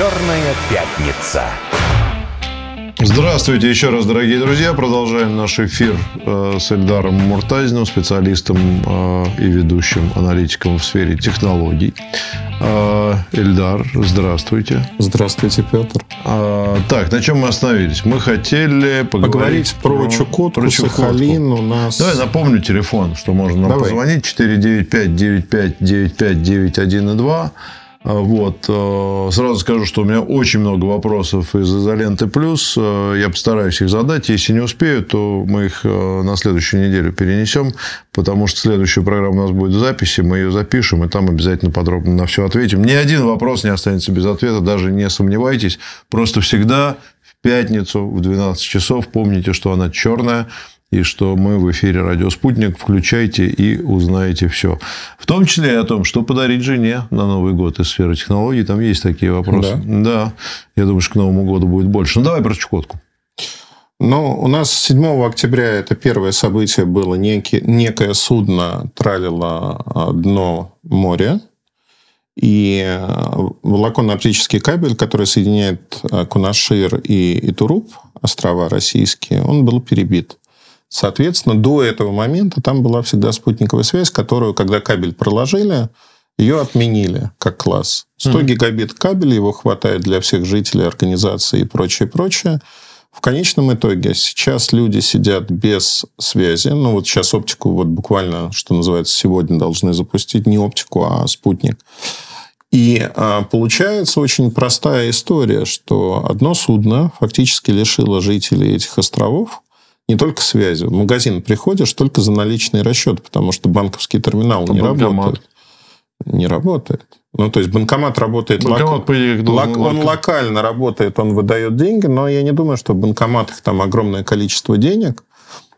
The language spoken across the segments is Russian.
Черная пятница. Здравствуйте еще раз, дорогие друзья. Продолжаем наш эфир э, с Эльдаром Муртазиным, специалистом э, и ведущим аналитиком в сфере технологий. Э, Эльдар, здравствуйте. Здравствуйте, Петр. Так, на чем мы остановились? Мы хотели поговорить, поговорить про, про Чукотку, про Чукотку. Сахалин у нас. Давай напомню телефон, что можно нам Давай. позвонить. 495 95 95 91 2. А, вот. Э, сразу скажу, что у меня очень много вопросов из изоленты плюс. Э, я постараюсь их задать. Если не успею, то мы их э, на следующую неделю перенесем, потому что следующая программа у нас будет в записи. Мы ее запишем, и там обязательно подробно на все ответим. Ни один вопрос не останется без ответа, даже не сомневайтесь. Просто всегда в пятницу в 12 часов помните, что она черная, и что мы в эфире «Радио Спутник». Включайте и узнаете все. В том числе и о том, что подарить жене на Новый год из сферы технологий. Там есть такие вопросы. Да. да. Я думаю, что к Новому году будет больше. Ну, давай про Чукотку. Ну, у нас 7 октября это первое событие было. Некий, некое судно тралило а, дно моря. И а, волоконно-оптический кабель, который соединяет а, Кунашир и Итуруп, острова российские, он был перебит. Соответственно, до этого момента там была всегда спутниковая связь, которую, когда кабель проложили, ее отменили как класс. 100 mm-hmm. гигабит кабель, его хватает для всех жителей организации и прочее, прочее. В конечном итоге сейчас люди сидят без связи. Ну, вот сейчас оптику вот буквально, что называется, сегодня должны запустить. Не оптику, а спутник. И а, получается очень простая история, что одно судно фактически лишило жителей этих островов не только связи. В магазин приходишь только за наличный расчет, потому что банковский терминал а не банкомат. работает. Не работает. Ну, то есть банкомат работает... Банкомат, лок... лок... Он локально работает, он выдает деньги, но я не думаю, что в банкоматах там огромное количество денег.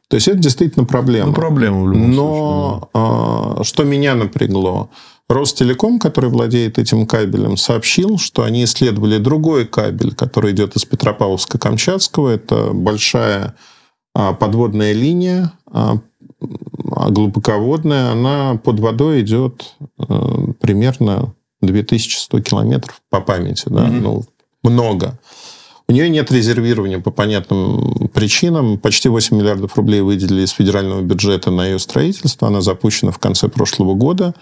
То есть это действительно проблема. Ну, проблема в любом но, случае. Но а, что меня напрягло? Ростелеком, который владеет этим кабелем, сообщил, что они исследовали другой кабель, который идет из Петропавловска-Камчатского. Это большая подводная линия, а, а глубоководная, она под водой идет э, примерно 2100 километров по памяти. Да? Mm-hmm. Ну, много. У нее нет резервирования по понятным причинам. Почти 8 миллиардов рублей выделили из федерального бюджета на ее строительство. Она запущена в конце прошлого года.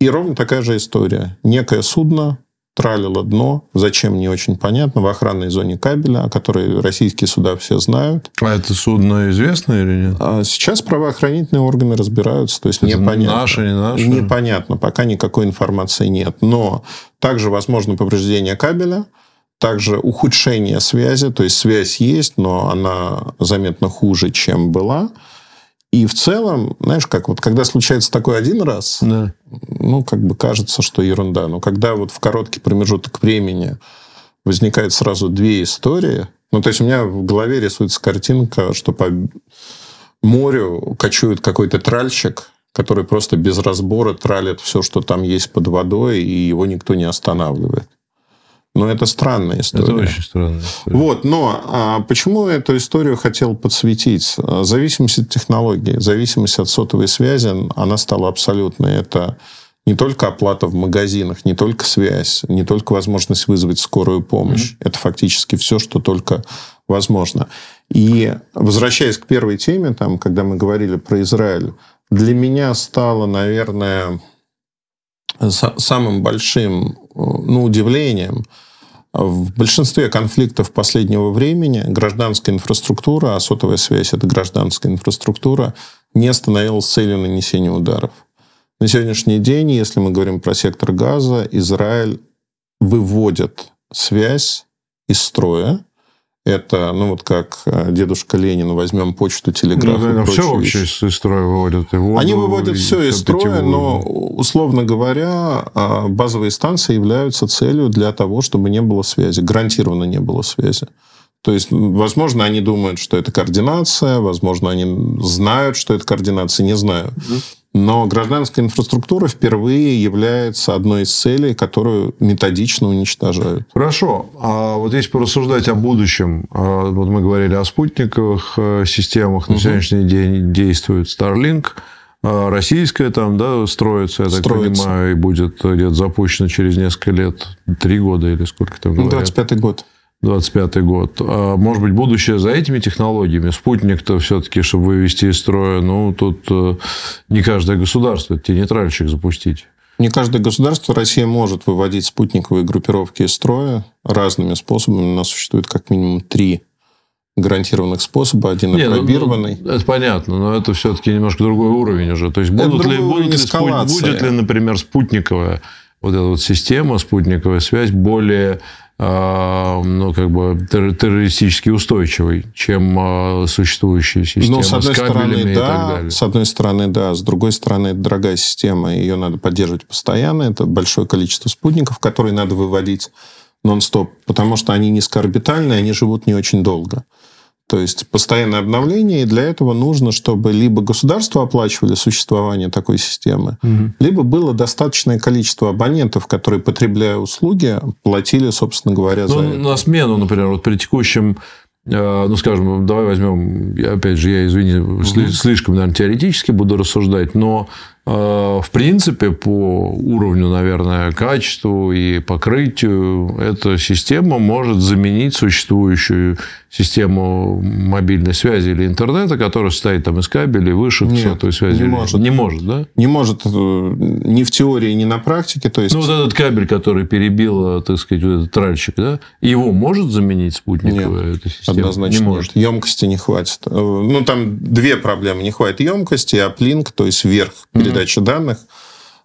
И ровно такая же история. Некое судно тралило дно. Зачем, не очень понятно. В охранной зоне кабеля, о которой российские суда все знают. А это судно известно или нет? А сейчас правоохранительные органы разбираются. То есть, это непонятно. Наше, не наше? Непонятно. Пока никакой информации нет. Но также возможно повреждение кабеля, также ухудшение связи. То есть, связь есть, но она заметно хуже, чем была. И в целом, знаешь, как вот когда случается такой один раз, да. ну, как бы кажется, что ерунда. Но когда вот в короткий промежуток времени возникает сразу две истории, ну, то есть у меня в голове рисуется картинка, что по морю кочует какой-то тральщик, который просто без разбора тралит все, что там есть под водой, и его никто не останавливает. Но это странная история. Это очень странная история. Вот, но а почему эту историю хотел подсветить? Зависимость от технологии, зависимость от сотовой связи, она стала абсолютной. Это не только оплата в магазинах, не только связь, не только возможность вызвать скорую помощь. Mm-hmm. Это фактически все, что только возможно. И возвращаясь к первой теме, там, когда мы говорили про Израиль, для меня стало, наверное, самым большим ну, удивлением, в большинстве конфликтов последнего времени гражданская инфраструктура, а сотовая связь – это гражданская инфраструктура, не становилась целью нанесения ударов. На сегодняшний день, если мы говорим про сектор газа, Израиль выводит связь из строя, это, ну, вот как э, дедушка Ленин, возьмем почту, телеграф ну, и все вообще вещи. из строя выводят. И воду, Они выводят и все из строя, но, условно говоря, а, базовые станции являются целью для того, чтобы не было связи. Гарантированно не было связи. То есть, возможно, они думают, что это координация, возможно, они знают, что это координация, не знаю. Но гражданская инфраструктура впервые является одной из целей, которую методично уничтожают. Хорошо. А вот если порассуждать о будущем, а, вот мы говорили о спутниковых э, системах, на угу. сегодняшний день действует Starlink, А российская там, да, строится, я строится. так понимаю, и будет где-то запущена через несколько лет, три года или сколько там говорят. 25 год. 25 год. А может быть, будущее за этими технологиями? Спутник-то все-таки, чтобы вывести из строя, ну, тут э, не каждое государство, это нейтральщик запустить. Не каждое государство. Россия может выводить спутниковые группировки из строя разными способами. У нас существует как минимум три гарантированных способа, один Нет, опробированный. Ну, это понятно, но это все-таки немножко другой уровень уже. То есть, будут ли, будут ли, будет ли, например, спутниковая вот эта вот система, спутниковая связь более ну, как бы террористически устойчивой, чем а, существующая система ну, с, одной с кабелями стороны, и да, так далее. С одной стороны, да. С другой стороны, это дорогая система, ее надо поддерживать постоянно. Это большое количество спутников, которые надо выводить нон-стоп, потому что они низкоорбитальные, они живут не очень долго. То есть постоянное обновление, и для этого нужно, чтобы либо государство оплачивали существование такой системы, угу. либо было достаточное количество абонентов, которые, потребляя услуги, платили, собственно говоря, за ну, это. На смену, например, вот при текущем э, ну, скажем, давай возьмем, опять же, я, извини, угу. слишком, наверное, теоретически буду рассуждать, но в принципе, по уровню, наверное, качеству и покрытию эта система может заменить существующую систему мобильной связи или интернета, которая состоит там из кабелей, вышек, Нет, сотовой связи. Не может. Не может, да? Не может э, ни в теории, ни на практике. То есть... Ну, вот этот кабель, который перебил, так сказать, вот этот тральщик, да, его может заменить спутниковая Нет, эта система? однозначно не может. Нет. Емкости не хватит. Э, ну, там две проблемы. Не хватит емкости, а плинк, то есть вверх передачи данных –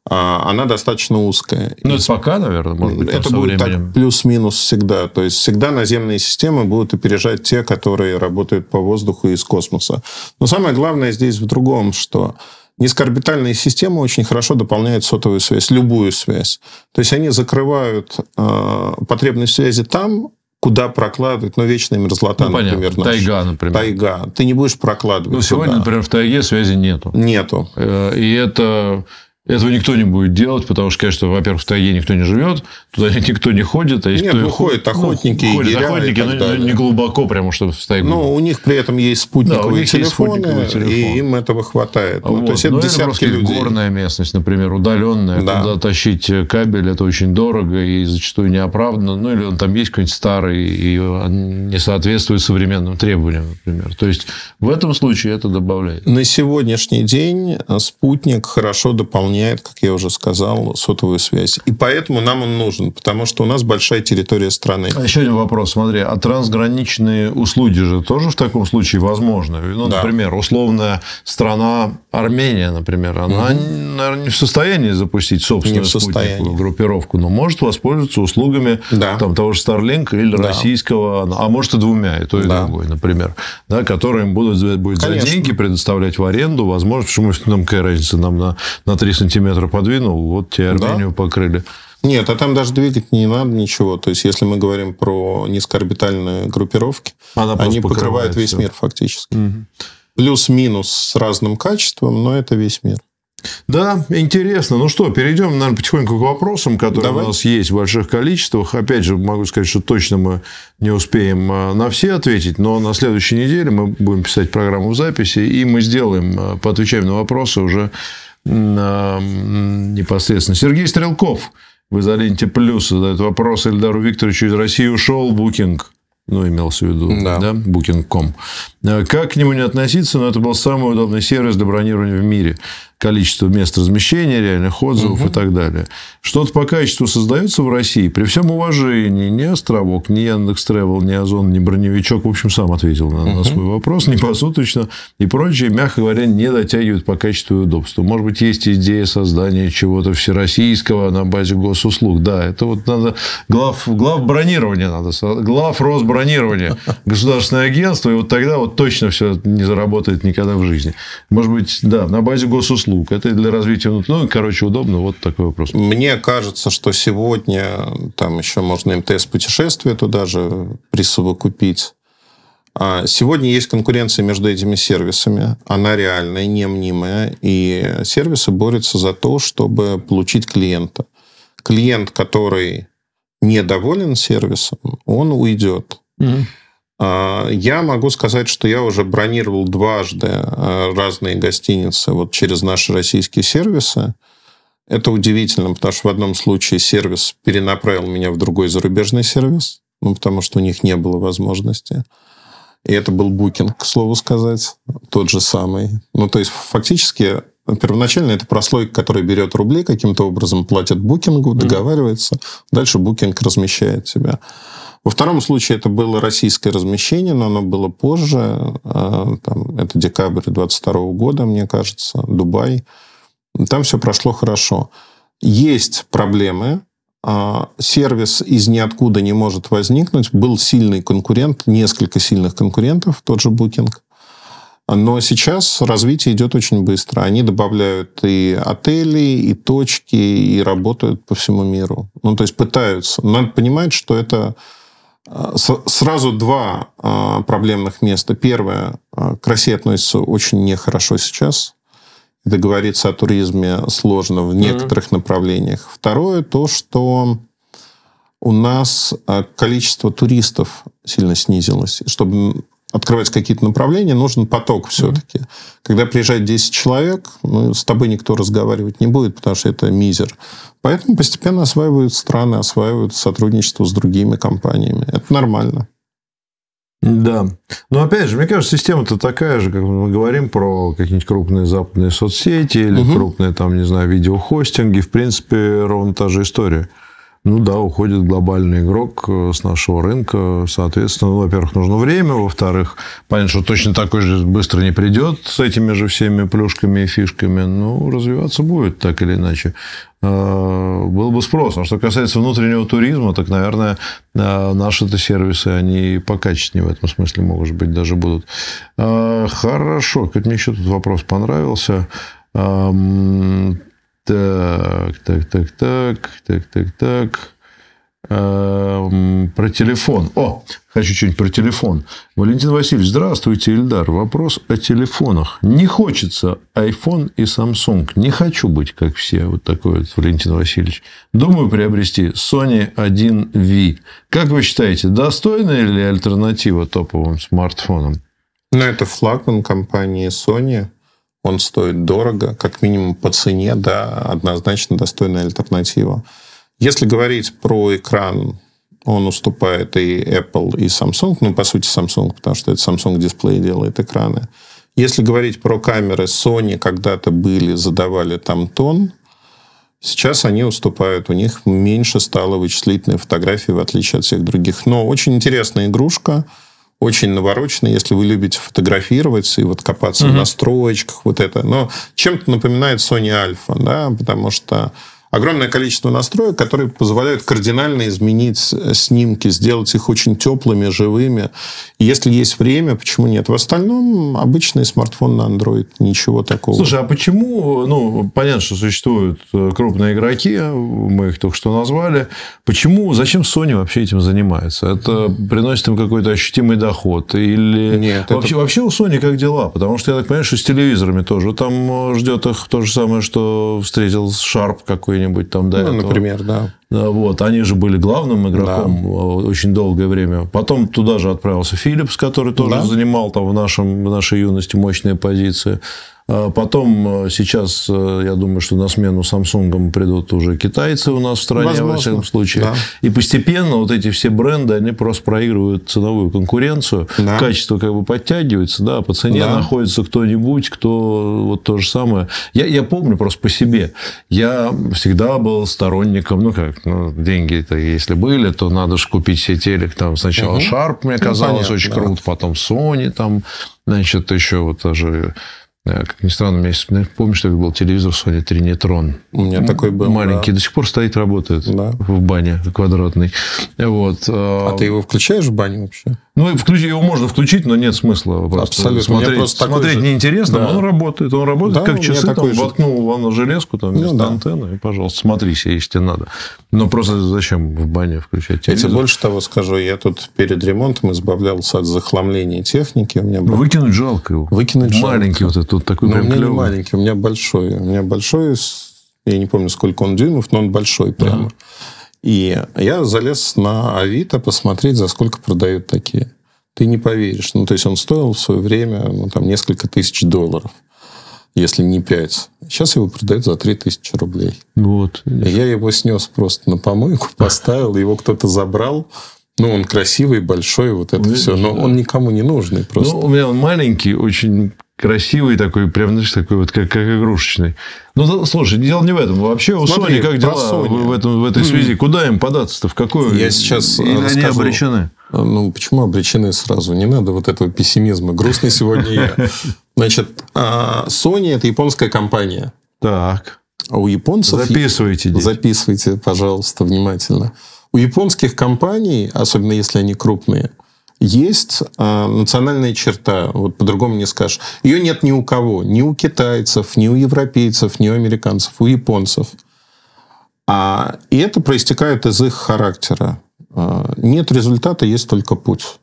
а, она достаточно узкая. Ну, это пока, наверное, может быть, Это будет временем. так плюс-минус всегда. То есть, всегда наземные системы будут опережать те, которые работают по воздуху из космоса. Но самое главное здесь в другом, что низкоорбитальные системы очень хорошо дополняют сотовую связь, любую связь. То есть, они закрывают э, потребность связи там, куда прокладывать, ну, вечная мерзлота, ну, например. Наш. Тайга, например. Тайга. Ты не будешь прокладывать. Ну, сегодня, туда. например, в тайге связи нету. Нету. Э, и это этого никто не будет делать, потому что, конечно, во-первых, в тайге никто не живет, туда никто не ходит. А есть Нет, кто ну, ходят охотники, ну, ходят охотники, но далее. не глубоко, прямо чтобы в тайгу. Ну, у них при этом есть спутниковые, да, телефоны, есть спутниковые и им этого хватает. Вот. Ну, то есть, это но десятки это людей. горная местность, например, удаленная, да. туда тащить кабель, это очень дорого и зачастую неоправданно. Ну, или он там есть какой-нибудь старый, и он не соответствует современным требованиям, например. То есть, в этом случае это добавляет. На сегодняшний день спутник хорошо дополняет заменяет, как я уже сказал, сотовую связь. И поэтому нам он нужен, потому что у нас большая территория страны. А еще один вопрос. Смотри, а трансграничные услуги же тоже в таком случае возможны? Ну, да. например, условная страна Армения, например, она, угу. наверное, не в состоянии запустить собственную спутниковую группировку, но может воспользоваться услугами да. там, того же Starlink или да. российского, а может и двумя, и то, и да. другой, например, да, которые им будут, будет за деньги предоставлять в аренду, возможно, почему нам какая разница, нам на, на 3 сантиметра подвинул, вот тебе Армению да. покрыли. Нет, а там даже двигать не надо ничего. То есть, если мы говорим про низкоорбитальные группировки, Она они покрывают весь все. мир фактически. Угу. Плюс-минус с разным качеством, но это весь мир. Да, интересно. Ну что, перейдем, наверное, потихоньку к вопросам, которые Давай. у нас есть в больших количествах. Опять же, могу сказать, что точно мы не успеем а, на все ответить, но на следующей неделе мы будем писать программу в записи, и мы сделаем, а, поотвечаем на вопросы уже непосредственно. Сергей Стрелков в изоленте плюс задает вопрос Эльдару Викторовичу из России ушел букинг ну, имелся в виду, да, да Booking.com. Как к нему не относиться, но это был самый удобный сервис для бронирования в мире количество мест размещения, реальных отзывов угу. и так далее. Что-то по качеству создается в России. При всем уважении ни Островок, ни Яндекс Тревел, ни Озон, ни Броневичок, в общем, сам ответил на, угу. на свой вопрос, не посуточно и прочее, мягко говоря, не дотягивают по качеству и удобству. Может быть, есть идея создания чего-то всероссийского на базе госуслуг. Да, это вот надо глав, глав бронирования надо, глав Росбронирования, государственное агентство, и вот тогда вот точно все не заработает никогда в жизни. Может быть, да, на базе госуслуг услуг. Это для развития Ну, короче, удобно. Вот такой вопрос. Мне кажется, что сегодня там еще можно МТС-путешествие туда же присовокупить. А сегодня есть конкуренция между этими сервисами. Она реальная, не мнимая. И сервисы борются за то, чтобы получить клиента. Клиент, который недоволен сервисом, он уйдет. Угу. А, я могу сказать, что я уже бронировал дважды а, разные гостиницы вот через наши российские сервисы. Это удивительно, потому что в одном случае сервис перенаправил меня в другой зарубежный сервис, ну, потому что у них не было возможности. И это был букинг, к слову сказать, тот же самый. Ну, то есть, фактически, первоначально это прослойка, которая берет рубли, каким-то образом платит букингу, договаривается, дальше букинг размещает тебя. Во втором случае это было российское размещение, но оно было позже. А, там, это декабрь 22 года, мне кажется, Дубай. Там все прошло хорошо. Есть проблемы. А, сервис из ниоткуда не может возникнуть. Был сильный конкурент, несколько сильных конкурентов, тот же Booking. Но сейчас развитие идет очень быстро. Они добавляют и отели, и точки, и работают по всему миру. Ну, то есть пытаются. Надо понимать, что это сразу два а, проблемных места. Первое, к России относится очень нехорошо сейчас договориться о туризме сложно в некоторых mm-hmm. направлениях. Второе, то, что у нас а, количество туристов сильно снизилось. Чтобы открывать какие-то направления, нужен поток все-таки. Mm-hmm. Когда приезжает 10 человек, ну, с тобой никто разговаривать не будет, потому что это мизер. Поэтому постепенно осваивают страны, осваивают сотрудничество с другими компаниями. Это нормально. Да. Но опять же, мне кажется, система-то такая же, как мы говорим про какие-нибудь крупные западные соцсети или угу. крупные, там, не знаю, видеохостинги. В принципе, ровно та же история. Ну да, уходит глобальный игрок э, с нашего рынка. Соответственно, ну, во-первых, нужно время. Во-вторых, понятно, что точно такой же быстро не придет с этими же всеми плюшками и фишками. Ну, развиваться будет так или иначе. Э, был бы спрос. А что касается внутреннего туризма, так, наверное, э, наши-то сервисы, они покачественнее в этом смысле, может быть, даже будут. Хорошо. Как мне еще тут вопрос понравился. Так, так, так, так, так, так, так. Эм, про телефон. О, хочу что-нибудь про телефон. Валентин Васильевич, здравствуйте, Ильдар. Вопрос о телефонах. Не хочется iPhone и Samsung. Не хочу быть как все. Вот такой вот Валентин Васильевич. Думаю приобрести Sony 1V. Как вы считаете, достойная ли альтернатива топовым смартфонам? Ну, это флагман компании Sony. Он стоит дорого, как минимум по цене, да, однозначно достойная альтернатива. Если говорить про экран, он уступает и Apple, и Samsung. Ну, по сути, Samsung, потому что это Samsung дисплей делает экраны. Если говорить про камеры, Sony когда-то были, задавали там тон. Сейчас они уступают. У них меньше стало вычислительной фотографии, в отличие от всех других. Но очень интересная игрушка очень навороченный, если вы любите фотографировать и вот копаться mm-hmm. в настроечках, вот это. Но чем-то напоминает Sony Alpha, да, потому что огромное количество настроек, которые позволяют кардинально изменить снимки, сделать их очень теплыми, живыми. И если есть время, почему нет? В остальном обычный смартфон на Android, ничего такого. Слушай, а почему, ну, понятно, что существуют э, крупные игроки, мы их только что назвали. Почему, зачем Sony вообще этим занимается? Это приносит им какой-то ощутимый доход? Или нет, вообще, это... вообще у Sony как дела? Потому что я так понимаю, что с телевизорами тоже там э, ждет их то же самое, что встретил Sharp какой-нибудь какой-нибудь там до ну, этого. например, да. Вот, они же были главным игроком да. очень долгое время. Потом туда же отправился Philips, который тоже да. занимал там в, нашем, в нашей юности мощные позиции. А потом э, сейчас, э, я думаю, что на смену Samsung придут уже китайцы у нас в стране, Возможно. во всяком случае. Да. И постепенно вот эти все бренды, они просто проигрывают ценовую конкуренцию. Да. Качество как бы подтягивается, да, по цене да. находится кто-нибудь, кто вот то же самое. Я, я помню просто по себе. Я всегда был сторонником, ну как, ну, деньги-то если были, то надо же купить себе телек. Там сначала угу. Sharp, мне ну, казалось, ну, очень да. круто, потом Sony, там, значит, еще вот даже Э, как ни странно, у меня есть, помнишь, что был телевизор Sony Trinitron? У меня такой был. Маленький, да. до сих пор стоит, работает да. в бане квадратный. Вот. А, а ты его включаешь в бане вообще? Ну, его можно включить, но нет смысла просто Абсолютно. смотреть. Просто смотреть же... неинтересно, да. но он работает. Он работает да, как часы, там, же... воткнул в железку, там, вместо ну, да. антенны, и, пожалуйста, смотри себе, если тебе надо. Но просто зачем в бане включать телевизор? Я тебе больше того скажу. Я тут перед ремонтом избавлялся от захламления техники. У меня был... Выкинуть жалко его. Выкинуть Маленький жалко. вот этот, такой но прям у меня клевый. не маленький, у меня большой. У меня большой, я не помню, сколько он дюймов, но он большой прямо. Да. И я залез на Авито посмотреть, за сколько продают такие. ты не поверишь. Ну, то есть он стоил в свое время ну, там, несколько тысяч долларов, если не пять. Сейчас его продают за три тысячи рублей. Вот. Я его снес просто на помойку, поставил, его кто-то забрал. Ну, он красивый, большой, вот это Видишь, все. Но да. он никому не нужный просто. Ну, у меня он маленький, очень красивый такой, прям, знаешь, такой вот, как, как игрушечный. Ну, слушай, дело не в этом. Вообще у Смотри, Sony как дела Sony. В, этом, в этой связи? Куда им податься-то? В какую? Я сейчас Или расскажу. они обречены? Ну, почему обречены сразу? Не надо вот этого пессимизма. Грустный сегодня я. Значит, а, Sony – это японская компания. Так. А у японцев... Записывайте. Дети. Записывайте, пожалуйста, внимательно. У японских компаний, особенно если они крупные, есть э, национальная черта, вот по-другому не скажешь. Ее нет ни у кого, ни у китайцев, ни у европейцев, ни у американцев, у японцев. А, и это проистекает из их характера. А, нет результата, есть только путь.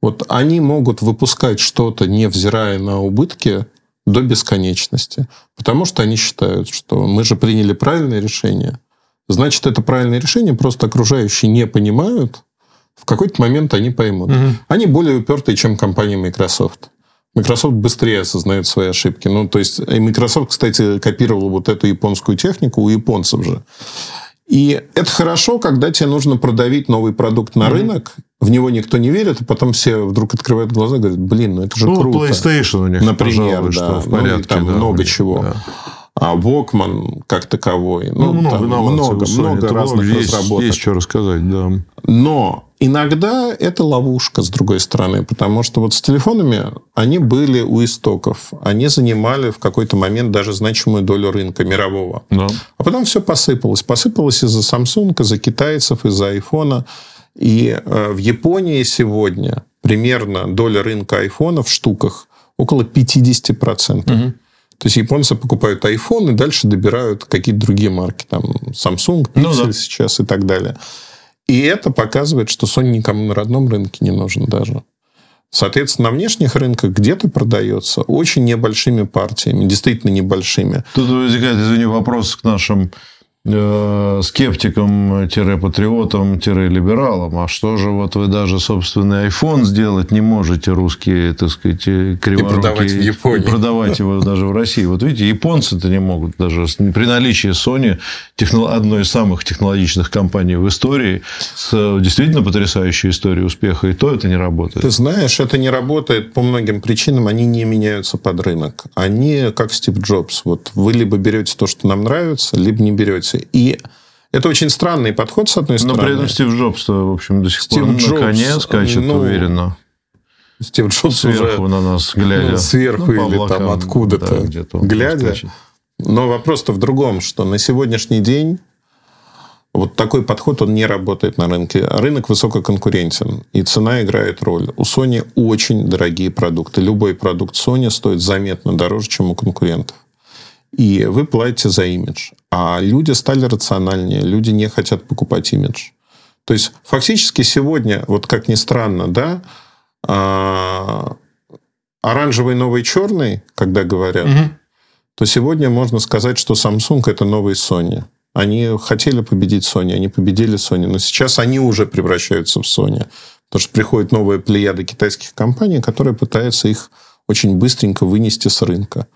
Вот они могут выпускать что-то, невзирая на убытки, до бесконечности. Потому что они считают, что мы же приняли правильное решение. Значит, это правильное решение, просто окружающие не понимают, в какой-то момент они поймут. Угу. Они более упертые, чем компания Microsoft. Microsoft быстрее осознает свои ошибки. Ну, то есть, и Microsoft, кстати, копировал вот эту японскую технику у японцев же. И это хорошо, когда тебе нужно продавить новый продукт на mm-hmm. рынок, в него никто не верит, а потом все вдруг открывают глаза и говорят, блин, ну это же ну, круто. PlayStation у них, Например, да. Что в порядке, ну, там да, много чего. Да а Walkman как таковой. Ну, ну много, там, много, много разных есть, разработок. Есть что рассказать, да. Но иногда это ловушка, с другой стороны, потому что вот с телефонами они были у истоков. Они занимали в какой-то момент даже значимую долю рынка мирового. Да. А потом все посыпалось. Посыпалось из-за Samsung, из-за китайцев, из-за айфона. И э, в Японии сегодня примерно доля рынка айфона в штуках около 50%. Угу. То есть японцы покупают iPhone и дальше добирают какие-то другие марки, там Samsung, Pixel ну, да. сейчас и так далее. И это показывает, что Sony никому на родном рынке не нужен даже. Соответственно, на внешних рынках где-то продается очень небольшими партиями, действительно небольшими. Тут возникает, извини, вопрос к нашим скептиком-патриотом-либералом. А что же вот вы даже собственный iPhone сделать не можете, русские, так сказать, криворукие. И продавать в Японии. И продавать его даже в России. Вот видите, японцы-то не могут даже при наличии Sony, одной из самых технологичных компаний в истории, с действительно потрясающей историей успеха, и то это не работает. Ты знаешь, это не работает по многим причинам, они не меняются под рынок. Они как Стив Джобс. Вот вы либо берете то, что нам нравится, либо не берете развивается. И это очень странный подход, с одной стороны. Но при этом Стив Джобс, в общем, до сих Стив пор Джобс, на коне скачет ну, уверенно. Стив Джобс сверху уже, на нас глядя. Ну, сверху ну, или облакам, там откуда-то да, глядя. Но вопрос-то в другом, что на сегодняшний день вот такой подход, он не работает на рынке. Рынок высококонкурентен, и цена играет роль. У Sony очень дорогие продукты. Любой продукт Sony стоит заметно дороже, чем у конкурентов и вы платите за имидж. А люди стали рациональнее, люди не хотят покупать имидж. То есть, фактически сегодня, вот как ни странно, да, а, оранжевый новый черный, когда говорят, угу. то сегодня можно сказать, что Samsung это новый Sony. Они хотели победить Sony, они победили Sony, но сейчас они уже превращаются в Sony. Потому что приходит новая плеяда китайских компаний, которые пытаются их очень быстренько вынести с рынка.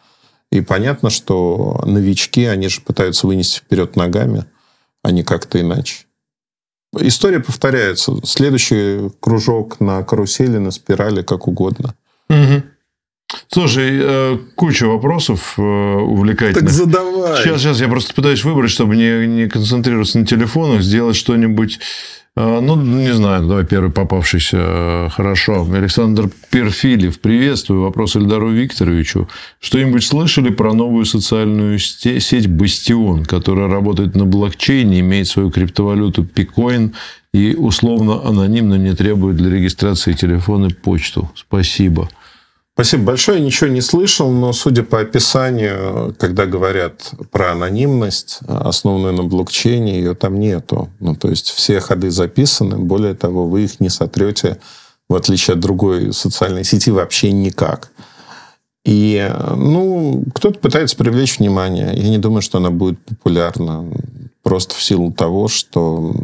И понятно, что новички, они же пытаются вынести вперед ногами, а не как-то иначе. История повторяется. Следующий кружок на карусели, на спирали, как угодно. Угу. Слушай, э, куча вопросов э, увлекательных. Так задавай. Сейчас, сейчас я просто пытаюсь выбрать, чтобы не, не концентрироваться на телефонах, сделать что-нибудь ну, не знаю, давай первый попавшийся. Э, хорошо. Александр Перфилев. Приветствую. Вопрос Эльдару Викторовичу. Что-нибудь слышали про новую социальную сеть Бастион, которая работает на блокчейне, имеет свою криптовалюту Пикоин и условно анонимно не требует для регистрации телефона почту? Спасибо. Спасибо большое. Ничего не слышал, но судя по описанию, когда говорят про анонимность, основанную на блокчейне, ее там нету. Ну, то есть все ходы записаны. Более того, вы их не сотрете, в отличие от другой социальной сети, вообще никак. И, ну, кто-то пытается привлечь внимание. Я не думаю, что она будет популярна. Просто в силу того, что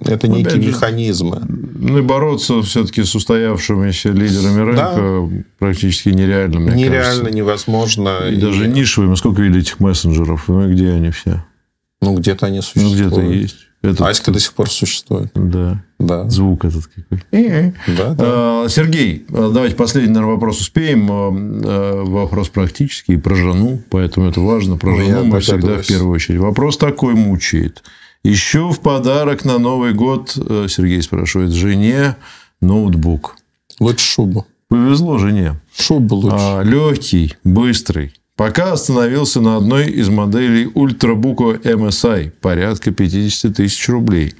это некие же, механизмы. Ну и бороться все-таки с устоявшимися лидерами рынка да. практически нереально, мне Нереально, кажется. невозможно. И, и даже нишевыми. Сколько видели этих мессенджеров? Ну, где они все? Ну, где-то они существуют. Ну, где-то есть. Этот... Аська до сих пор существует. Да. да. Звук этот какой. Да, да. А, Сергей, давайте последний, наверное, вопрос успеем. А, вопрос практический про жену, поэтому это важно. Про жену мы всегда в первую очередь. Вопрос такой мучает. Еще в подарок на Новый год, э, Сергей спрашивает, жене ноутбук. Лучше шубу. Повезло жене. Шубу лучше. А, легкий, быстрый. Пока остановился на одной из моделей ультрабука MSI, порядка 50 тысяч рублей.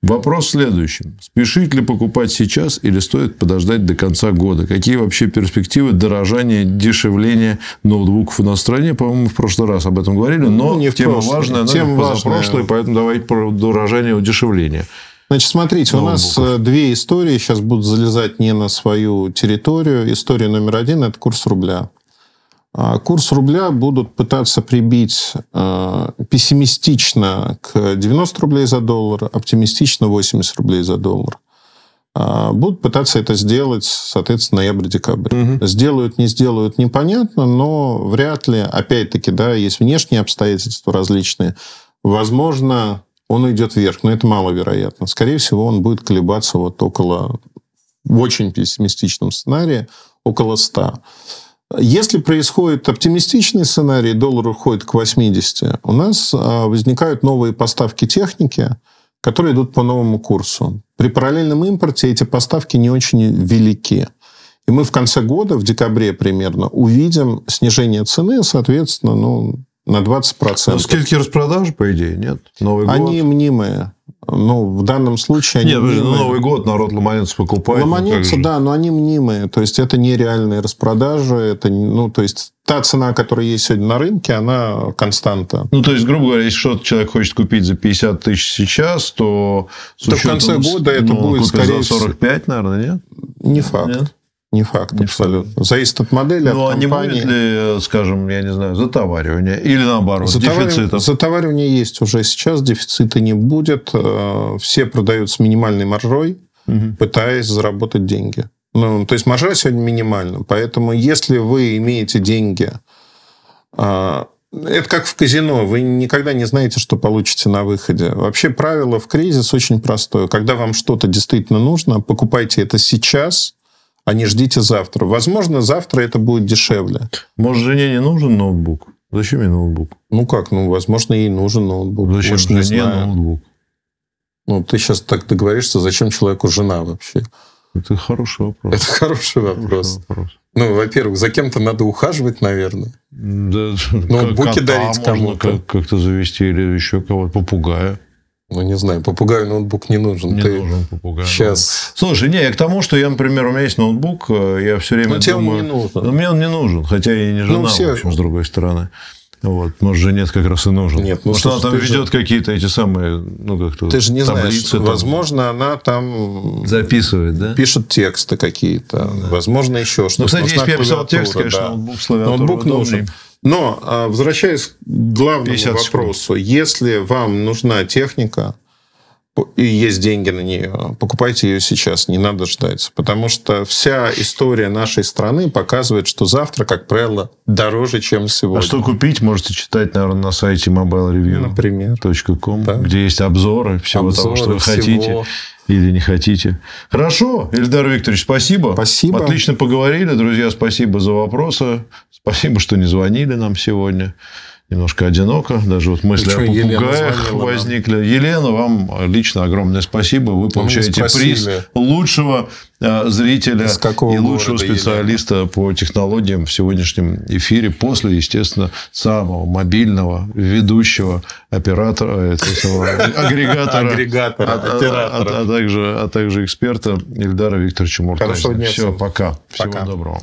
Вопрос в следующем. Спешить ли покупать сейчас или стоит подождать до конца года? Какие вообще перспективы дорожания, дешевления ноутбуков в стране? По-моему, в прошлый раз об этом говорили, но ну, не тема прошлый. важная, тема прошлой, поэтому давайте про дорожание и дешевление. Значит, смотрите, ноутбуков. у нас э, две истории сейчас будут залезать не на свою территорию. История номер один – это курс рубля. А курс рубля будут пытаться прибить э, пессимистично к 90 рублей за доллар, оптимистично 80 рублей за доллар. А будут пытаться это сделать, соответственно, ноябрь-декабрь. Угу. Сделают, не сделают, непонятно, но вряд ли, опять-таки, да, есть внешние обстоятельства различные. Возможно, он уйдет вверх, но это маловероятно. Скорее всего, он будет колебаться вот около, в очень пессимистичном сценарии, около 100. Если происходит оптимистичный сценарий, доллар уходит к 80, у нас а, возникают новые поставки техники, которые идут по новому курсу. При параллельном импорте эти поставки не очень велики. И мы в конце года, в декабре примерно, увидим снижение цены, соответственно, ну, на 20%. Ну, скидки распродажи, по идее, нет? Новый Они год. мнимые. Ну, в данном случае они Нет, мнимые. ну, Новый год народ ломанец покупает. Ну, ломанец, ну, да, но они мнимые. То есть, это нереальные распродажи. Это, ну, то есть, та цена, которая есть сегодня на рынке, она константа. Ну, то есть, грубо говоря, если что-то человек хочет купить за 50 тысяч сейчас, то... то в конце года это ну, будет, скорее всего... 45, наверное, нет? Не факт. Нет? Не факт, не абсолютно. Факт. Зависит от модели, ну, от компании. Не будет ли, скажем, я не знаю, затоваривание или наоборот, дефицита? Затоваривание есть уже сейчас, дефицита не будет. Э, все продают с минимальной маржой, угу. пытаясь заработать деньги. Ну, то есть маржа сегодня минимальна. Поэтому если вы имеете деньги э, это как в казино. Вы никогда не знаете, что получите на выходе. Вообще правило в кризис очень простое. Когда вам что-то действительно нужно, покупайте это сейчас, а не ждите завтра. Возможно, завтра это будет дешевле. Может, жене не нужен ноутбук? Зачем ей ноутбук? Ну как, ну, возможно, ей нужен ноутбук. Зачем Может, жене знаю. ноутбук? Ну, ты сейчас так договоришься, зачем человеку жена вообще? Это хороший вопрос. Это хороший вопрос. Хороший вопрос. Ну, во-первых, за кем-то надо ухаживать, наверное. Да, Ноутбуки как, дарить а кому-то. Как- как-то завести или еще кого-то, попугая. Ну, не знаю, попугаю ноутбук не нужен. Не Ты нужен попугай. Сейчас. Слушай, не, я к тому, что я, например, у меня есть ноутбук, э, я все время Но тебе он не нужен. Ну, мне он не нужен, хотя и не жена, Ну, все- в общем, с другой стороны. Вот. Может, жене как раз и нужен. Нет, ну, Может, она слушай, там ты же- ведет какие-то эти самые, ну, как-то Ты же не знаешь, таблицы там возможно, она там записывает, да? пишет тексты какие-то, возможно, еще что-то. Ну, кстати, если я писал текст, конечно, да. ноутбук с Ноутбук нужен. Но, а, возвращаясь к главному 50 секунд. вопросу, если вам нужна техника, и есть деньги на нее, покупайте ее сейчас, не надо ждать. Потому что вся история нашей страны показывает, что завтра, как правило, дороже, чем сегодня. А что купить, можете читать, наверное, на сайте mobilereview.com. Да. где есть обзоры всего Обзоры того, что вы всего. хотите или не хотите. Хорошо, Ильдар Викторович, спасибо. Спасибо. Отлично поговорили. Друзья, спасибо за вопросы. Спасибо, что не звонили нам сегодня. Немножко одиноко. Даже вот мысли что, о Елена попугаях нам. возникли. Елена, вам лично огромное спасибо. Вы получаете спросили. приз лучшего э, зрителя и лучшего специалиста по технологиям в сегодняшнем эфире. После, естественно, самого мобильного ведущего оператора, агрегатора, Агрегатора, а, а- оператора. а- а также, а также эксперта Ильдара Викторовича Муртазина. Все. Пока. Всего доброго.